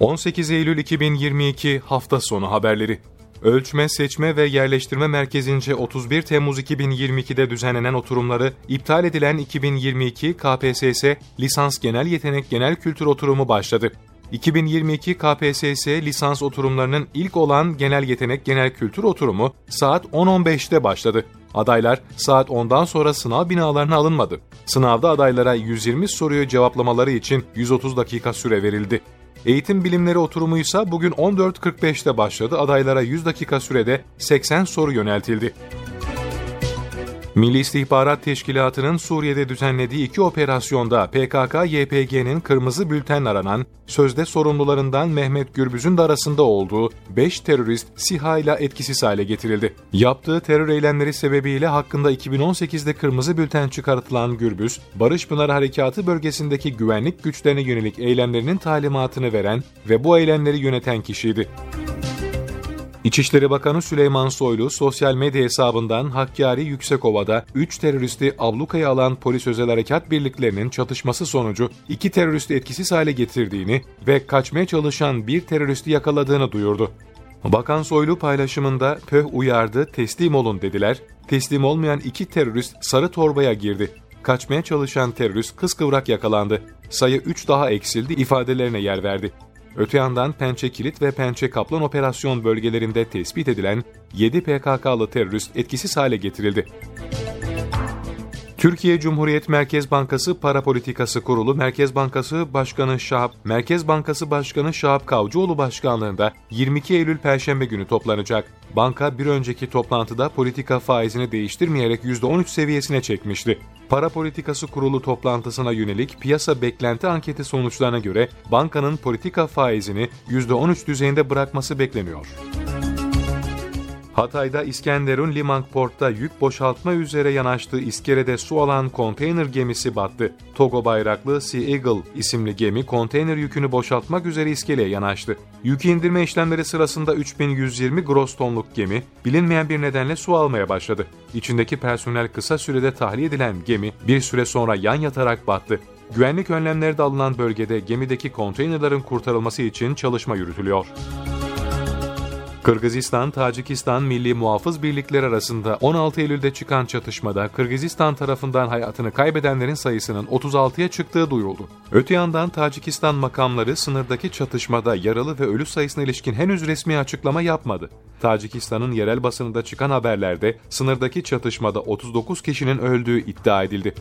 18 Eylül 2022 hafta sonu haberleri. Ölçme, Seçme ve Yerleştirme Merkezi'nce 31 Temmuz 2022'de düzenlenen oturumları iptal edilen 2022 KPSS Lisans Genel Yetenek Genel Kültür Oturumu başladı. 2022 KPSS lisans oturumlarının ilk olan Genel Yetenek Genel Kültür Oturumu saat 10.15'te başladı. Adaylar saat 10'dan sonra sınav binalarına alınmadı. Sınavda adaylara 120 soruyu cevaplamaları için 130 dakika süre verildi. Eğitim bilimleri oturumu ise bugün 14.45'te başladı. Adaylara 100 dakika sürede 80 soru yöneltildi. Milli İstihbarat Teşkilatı'nın Suriye'de düzenlediği iki operasyonda PKK-YPG'nin kırmızı bülten aranan, sözde sorumlularından Mehmet Gürbüz'ün de arasında olduğu 5 terörist SİHA ile etkisiz hale getirildi. Yaptığı terör eylemleri sebebiyle hakkında 2018'de kırmızı bülten çıkartılan Gürbüz, Barış Pınar Harekatı bölgesindeki güvenlik güçlerine yönelik eylemlerinin talimatını veren ve bu eylemleri yöneten kişiydi. İçişleri Bakanı Süleyman Soylu sosyal medya hesabından Hakkari Yüksekova'da 3 teröristi ablukaya alan polis özel harekat birliklerinin çatışması sonucu 2 teröristi etkisiz hale getirdiğini ve kaçmaya çalışan bir teröristi yakaladığını duyurdu. Bakan Soylu paylaşımında PÖH uyardı, teslim olun dediler. Teslim olmayan iki terörist sarı torbaya girdi. Kaçmaya çalışan terörist kıskıvrak yakalandı. Sayı 3 daha eksildi ifadelerine yer verdi. Öte yandan Pençe Kilit ve Pençe Kaplan operasyon bölgelerinde tespit edilen 7 PKK'lı terörist etkisiz hale getirildi. Türkiye Cumhuriyet Merkez Bankası Para Politikası Kurulu Merkez Bankası Başkanı Şahap, Merkez Bankası Başkanı Şahap Kavcıoğlu başkanlığında 22 Eylül Perşembe günü toplanacak. Banka bir önceki toplantıda politika faizini değiştirmeyerek %13 seviyesine çekmişti. Para Politikası Kurulu toplantısına yönelik piyasa beklenti anketi sonuçlarına göre bankanın politika faizini %13 düzeyinde bırakması bekleniyor. Hatay'da İskenderun Liman Port'ta yük boşaltma üzere yanaştığı iskelede su alan konteyner gemisi battı. Togo bayraklı Sea Eagle isimli gemi konteyner yükünü boşaltmak üzere iskeleye yanaştı. Yük indirme işlemleri sırasında 3120 gross tonluk gemi bilinmeyen bir nedenle su almaya başladı. İçindeki personel kısa sürede tahliye edilen gemi bir süre sonra yan yatarak battı. Güvenlik önlemleri de alınan bölgede gemideki konteynerların kurtarılması için çalışma yürütülüyor. Kırgızistan, Tacikistan Milli Muhafız Birlikleri arasında 16 Eylül'de çıkan çatışmada Kırgızistan tarafından hayatını kaybedenlerin sayısının 36'ya çıktığı duyuruldu. Öte yandan Tacikistan makamları sınırdaki çatışmada yaralı ve ölü sayısına ilişkin henüz resmi açıklama yapmadı. Tacikistan'ın yerel basınında çıkan haberlerde sınırdaki çatışmada 39 kişinin öldüğü iddia edildi.